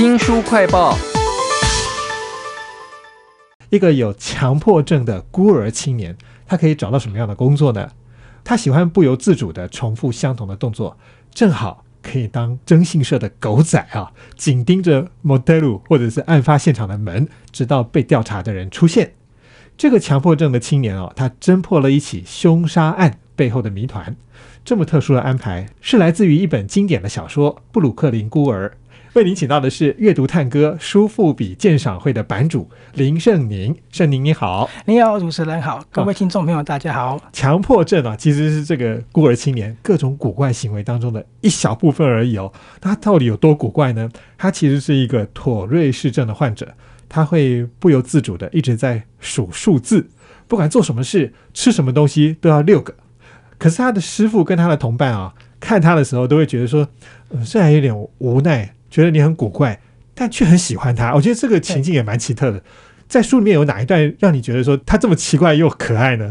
新书快报：一个有强迫症的孤儿青年，他可以找到什么样的工作呢？他喜欢不由自主的重复相同的动作，正好可以当征信社的狗仔啊，紧盯着 motel 或者是案发现场的门，直到被调查的人出现。这个强迫症的青年哦，他侦破了一起凶杀案背后的谜团。这么特殊的安排，是来自于一本经典的小说《布鲁克林孤儿》。为您请到的是阅读探戈书富比鉴赏会的版主林胜宁，胜宁你好，你好，主持人好，各位听众朋友大家好。强迫症啊，其实是这个孤儿青年各种古怪行为当中的一小部分而已哦。他到底有多古怪呢？他其实是一个妥瑞氏症的患者，他会不由自主的一直在数数字，不管做什么事、吃什么东西都要六个。可是他的师傅跟他的同伴啊，看他的时候都会觉得说，呃，虽然有点无奈。觉得你很古怪，但却很喜欢他。我觉得这个情境也蛮奇特的。在书里面有哪一段让你觉得说他这么奇怪又可爱呢？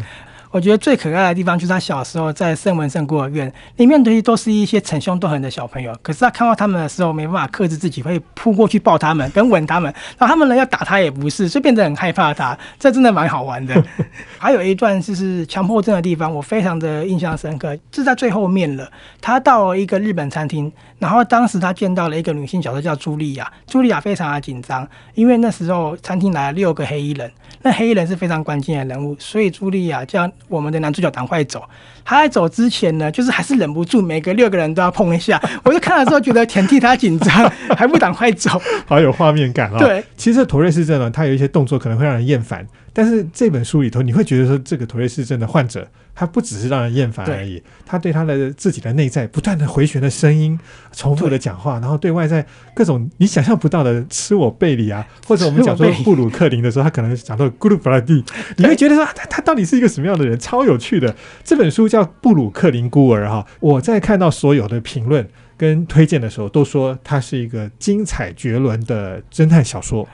我觉得最可爱的地方就是他小时候在圣文圣孤儿院里面，的都是一些逞凶斗狠的小朋友。可是他看到他们的时候，没办法克制自己，会扑过去抱他们，跟吻他们。然后他们呢要打他也不是，所以变得很害怕他。这真的蛮好玩的。还有一段就是强迫症的地方，我非常的印象深刻，是在最后面了。他到了一个日本餐厅，然后当时他见到了一个女性角色叫茱莉亚。茱莉亚非常的紧张，因为那时候餐厅来了六个黑衣人，那黑衣人是非常关键的人物，所以茱莉亚叫。我们的男主角赶快走，他在走之前呢，就是还是忍不住每个六个人都要碰一下。我就看了之后觉得挺替他紧张，还不赶快走，好有画面感啊！对，其实妥瑞斯这呢，他有一些动作可能会让人厌烦。但是这本书里头，你会觉得说，这个妥瑞氏症的患者，他不只是让人厌烦而已，他对他的自己的内在不断的回旋的声音，重复的讲话，然后对外在各种你想象不到的吃我背里啊，或者我们讲说布鲁克林的时候，他可能讲到咕噜布拉蒂，你会觉得说他他到底是一个什么样的人？超有趣的。这本书叫《布鲁克林孤儿》哈，我在看到所有的评论跟推荐的时候，都说它是一个精彩绝伦的侦探小说。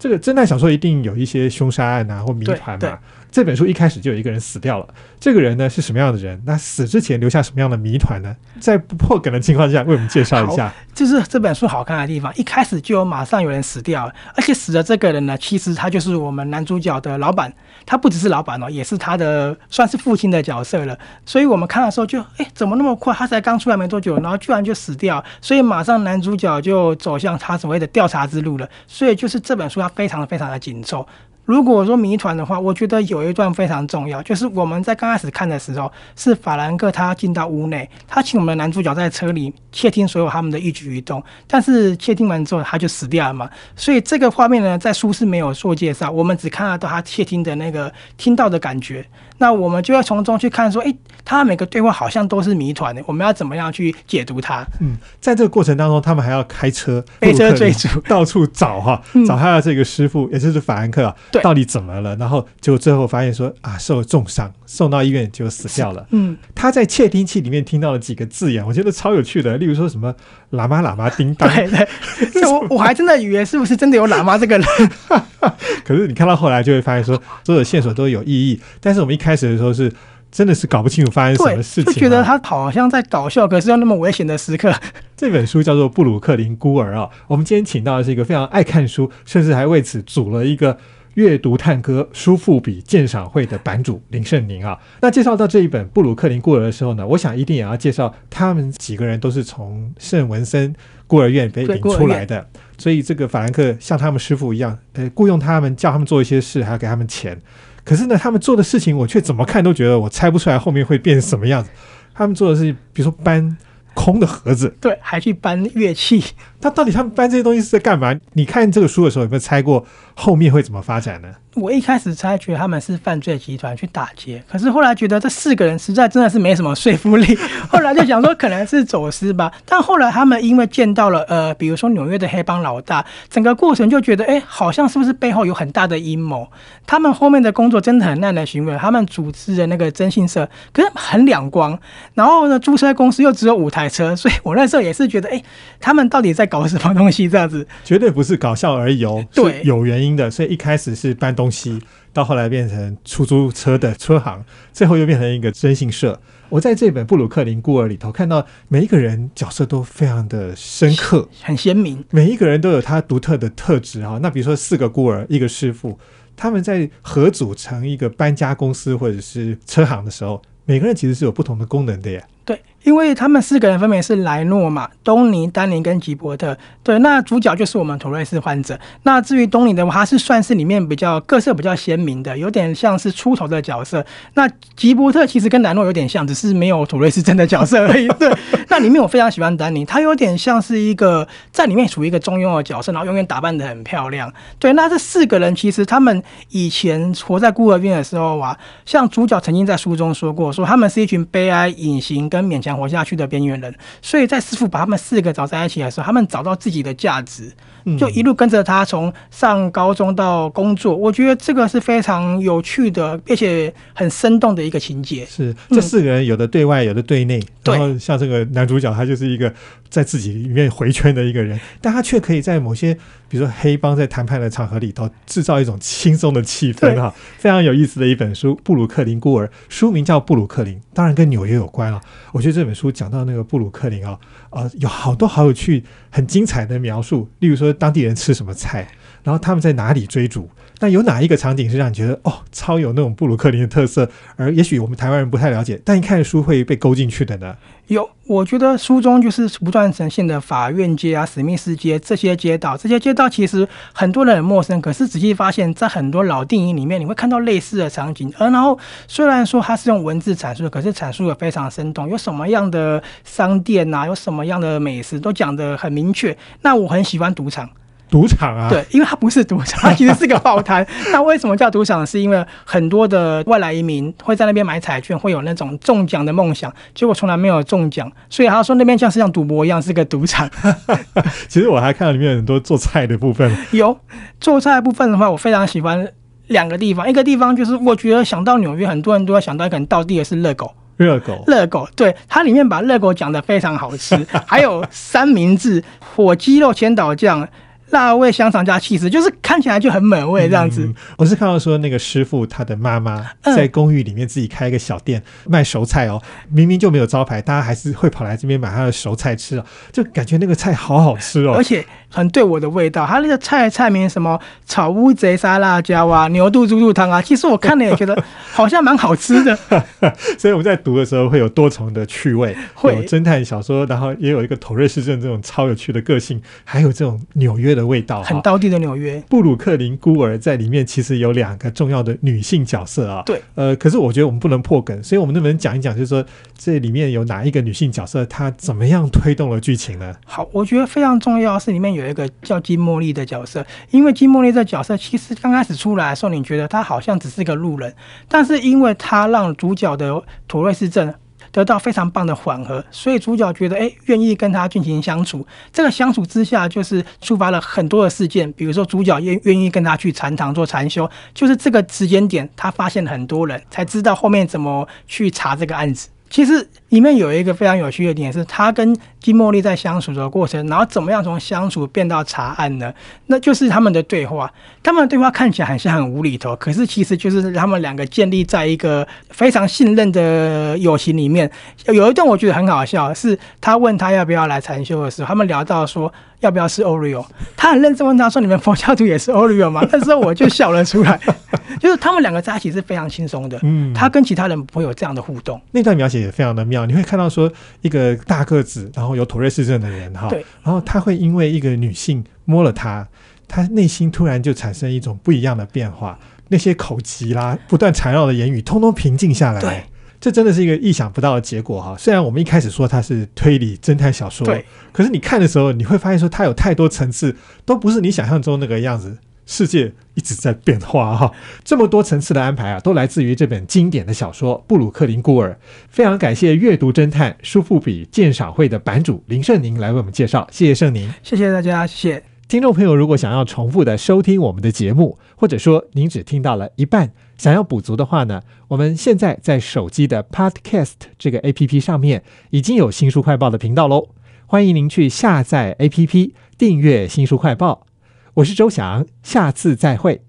这个侦探小说一定有一些凶杀案啊，或谜团嘛。这本书一开始就有一个人死掉了，这个人呢是什么样的人？那死之前留下什么样的谜团呢？在不破梗的情况下，为我们介绍一下。就是这本书好看的地方，一开始就有马上有人死掉，而且死的这个人呢，其实他就是我们男主角的老板，他不只是老板哦，也是他的算是父亲的角色了。所以我们看的时候就，哎，怎么那么快？他才刚出来没多久，然后居然就死掉，所以马上男主角就走向他所谓的调查之路了。所以就是这本书它非常非常的紧凑。如果说谜团的话，我觉得有一段非常重要，就是我们在刚开始看的时候，是法兰克他进到屋内，他请我们的男主角在车里窃听所有他们的一举一动，但是窃听完之后他就死掉了嘛，所以这个画面呢，在书是没有做介绍，我们只看得到他窃听的那个听到的感觉。那我们就要从中去看，说，哎，他每个对话好像都是谜团的，我们要怎么样去解读它？嗯，在这个过程当中，他们还要开车，开车追逐，到处找哈，找他的这个师傅，也就是法兰克啊，到底怎么了？然后就最后发现说，啊，受了重伤，送到医院就死掉了。嗯，他在窃听器里面听到了几个字眼，我觉得超有趣的，例如说什么喇嘛喇嘛叮当，对对，我我还真的以为是不是真的有喇嘛这个人，可是你看到后来就会发现说，所有的线索都有意义，但是我们一开。开始的时候是真的是搞不清楚发生什么事情，就觉得他好像在搞笑，可是又那么危险的时刻。这本书叫做《布鲁克林孤儿》啊，我们今天请到的是一个非常爱看书，甚至还为此组了一个阅读探戈书富比鉴赏会的版主林胜宁啊。那介绍到这一本《布鲁克林孤儿》的时候呢，我想一定也要介绍他们几个人都是从圣文森孤儿院被领出来的，所以这个法兰克像他们师傅一样，呃，雇佣他们，叫他们做一些事，还要给他们钱。可是呢，他们做的事情，我却怎么看都觉得我猜不出来后面会变成什么样子。他们做的事情，比如说搬空的盒子，对，还去搬乐器。那到底他们搬这些东西是在干嘛？你看这个书的时候，有没有猜过后面会怎么发展呢？我一开始猜觉得他们是犯罪集团去打劫，可是后来觉得这四个人实在真的是没什么说服力。后来就想说可能是走私吧，但后来他们因为见到了呃，比如说纽约的黑帮老大，整个过程就觉得哎，好像是不是背后有很大的阴谋？他们后面的工作真的很耐人寻味。他们组织的那个征信社，可是很两光。然后呢，租车公司又只有五台车，所以我那时候也是觉得哎，他们到底在搞什么东西？这样子绝对不是搞笑而已哦，对，有原因的。所以一开始是搬东西，到后来变成出租车的车行，最后又变成一个征信社。我在这本布鲁克林孤儿里头看到每一个人角色都非常的深刻，很鲜明，每一个人都有他独特的特质哈。那比如说四个孤儿，一个师傅，他们在合组成一个搬家公司或者是车行的时候，每个人其实是有不同的功能的耶。对，因为他们四个人分别是莱诺嘛、东尼、丹尼跟吉伯特。对，那主角就是我们妥瑞斯患者。那至于东尼的话，他是算是里面比较各色比较鲜明的，有点像是出头的角色。那吉伯特其实跟莱诺有点像，只是没有妥瑞斯真的角色而已。对，那里面我非常喜欢丹尼，他有点像是一个在里面属于一个中庸的角色，然后永远打扮的很漂亮。对，那这四个人其实他们以前活在孤儿院的时候啊，像主角曾经在书中说过，说他们是一群悲哀、隐形跟勉强活下去的边缘人，所以在师傅把他们四个找在一起的时候，他们找到自己的价值，就一路跟着他从上高中到工作。我觉得这个是非常有趣的，并且很生动的一个情节。是这四个人有的对外，有的对内。然后像这个男主角，他就是一个在自己里面回圈的一个人，但他却可以在某些比如说黑帮在谈判的场合里头制造一种轻松的气氛哈，非常有意思的一本书《布鲁克林孤儿》，书名叫《布鲁克林》，当然跟纽约有关了。我觉得这本书讲到那个布鲁克林啊，呃，有好多好有趣、很精彩的描述，例如说当地人吃什么菜，然后他们在哪里追逐。那有哪一个场景是让你觉得哦，超有那种布鲁克林的特色，而也许我们台湾人不太了解，但一看书会被勾进去的呢？有，我觉得书中就是不断呈现的法院街啊、史密斯街这些街道，这些街道其实很多人很陌生，可是仔细发现，在很多老电影里面，你会看到类似的场景。而然后虽然说它是用文字阐述，可是阐述的非常生动，有什么样的商店啊，有什么样的美食，都讲得很明确。那我很喜欢赌场。赌场啊，对，因为它不是赌场，它 其实是个报摊。那为什么叫赌场？是因为很多的外来移民会在那边买彩券，会有那种中奖的梦想，结果从来没有中奖，所以他说那边像是像赌博一样，是个赌场。其实我还看到里面很多做菜的部分。有做菜部分的话，我非常喜欢两个地方，一个地方就是我觉得想到纽约，很多人都要想到可能到地的是热狗。热狗，热狗，对，它里面把热狗讲的非常好吃，还有三明治、火鸡肉千岛酱。辣味香肠加气势，就是看起来就很美味这样子。我是看到说那个师傅他的妈妈在公寓里面自己开一个小店卖熟菜哦，明明就没有招牌，大家还是会跑来这边买他的熟菜吃哦，就感觉那个菜好好吃哦，而且很对我的味道。他那个菜菜名什么炒乌贼沙辣椒啊，牛肚猪肚汤啊，其实我看了也觉得 好像蛮好吃的。所以我们在读的时候会有多重的趣味，有侦探小说，然后也有一个头瑞市镇这种超有趣的个性，还有这种纽约的。的味道很道地的纽约，布鲁克林孤儿在里面其实有两个重要的女性角色啊。对，呃，可是我觉得我们不能破梗，所以我们能不能讲一讲，就是说这里面有哪一个女性角色，她怎么样推动了剧情呢？好，我觉得非常重要是里面有一个叫金茉莉的角色，因为金茉莉这角色其实刚开始出来的时候，你觉得她好像只是个路人，但是因为她让主角的妥瑞斯镇。得到非常棒的缓和，所以主角觉得哎，愿意跟他进行相处。这个相处之下，就是触发了很多的事件，比如说主角愿愿意跟他去禅堂做禅修，就是这个时间点，他发现了很多人才知道后面怎么去查这个案子。其实里面有一个非常有趣的点，是他跟金茉莉在相处的过程，然后怎么样从相处变到查案呢？那就是他们的对话。他们的对话看起来很像很无厘头，可是其实就是他们两个建立在一个非常信任的友情里面。有一段我觉得很好笑，是他问他要不要来禅修的时候，他们聊到说。要不要吃 Oreo？他很认真问他说：“你们佛教徒也是 Oreo 吗？” 那时候我就笑了出来，就是他们两个在一起是非常轻松的。嗯，他跟其他人不会有这样的互动。那段描写也非常的妙，你会看到说一个大个子，然后有妥瑞氏症的人哈，对，然后他会因为一个女性摸了他，他内心突然就产生一种不一样的变化，那些口疾啦、不断缠绕的言语，通通平静下来。对。这真的是一个意想不到的结果哈！虽然我们一开始说它是推理侦探小说，对，可是你看的时候，你会发现说它有太多层次，都不是你想象中那个样子。世界一直在变化哈，这么多层次的安排啊，都来自于这本经典的小说《布鲁克林孤儿》。非常感谢阅读侦探书富比鉴赏会的版主林胜宁来为我们介绍，谢谢胜宁，谢谢大家，谢谢听众朋友。如果想要重复的收听我们的节目，或者说您只听到了一半。想要补足的话呢，我们现在在手机的 Podcast 这个 A P P 上面已经有新书快报的频道喽，欢迎您去下载 A P P 订阅新书快报。我是周翔，下次再会。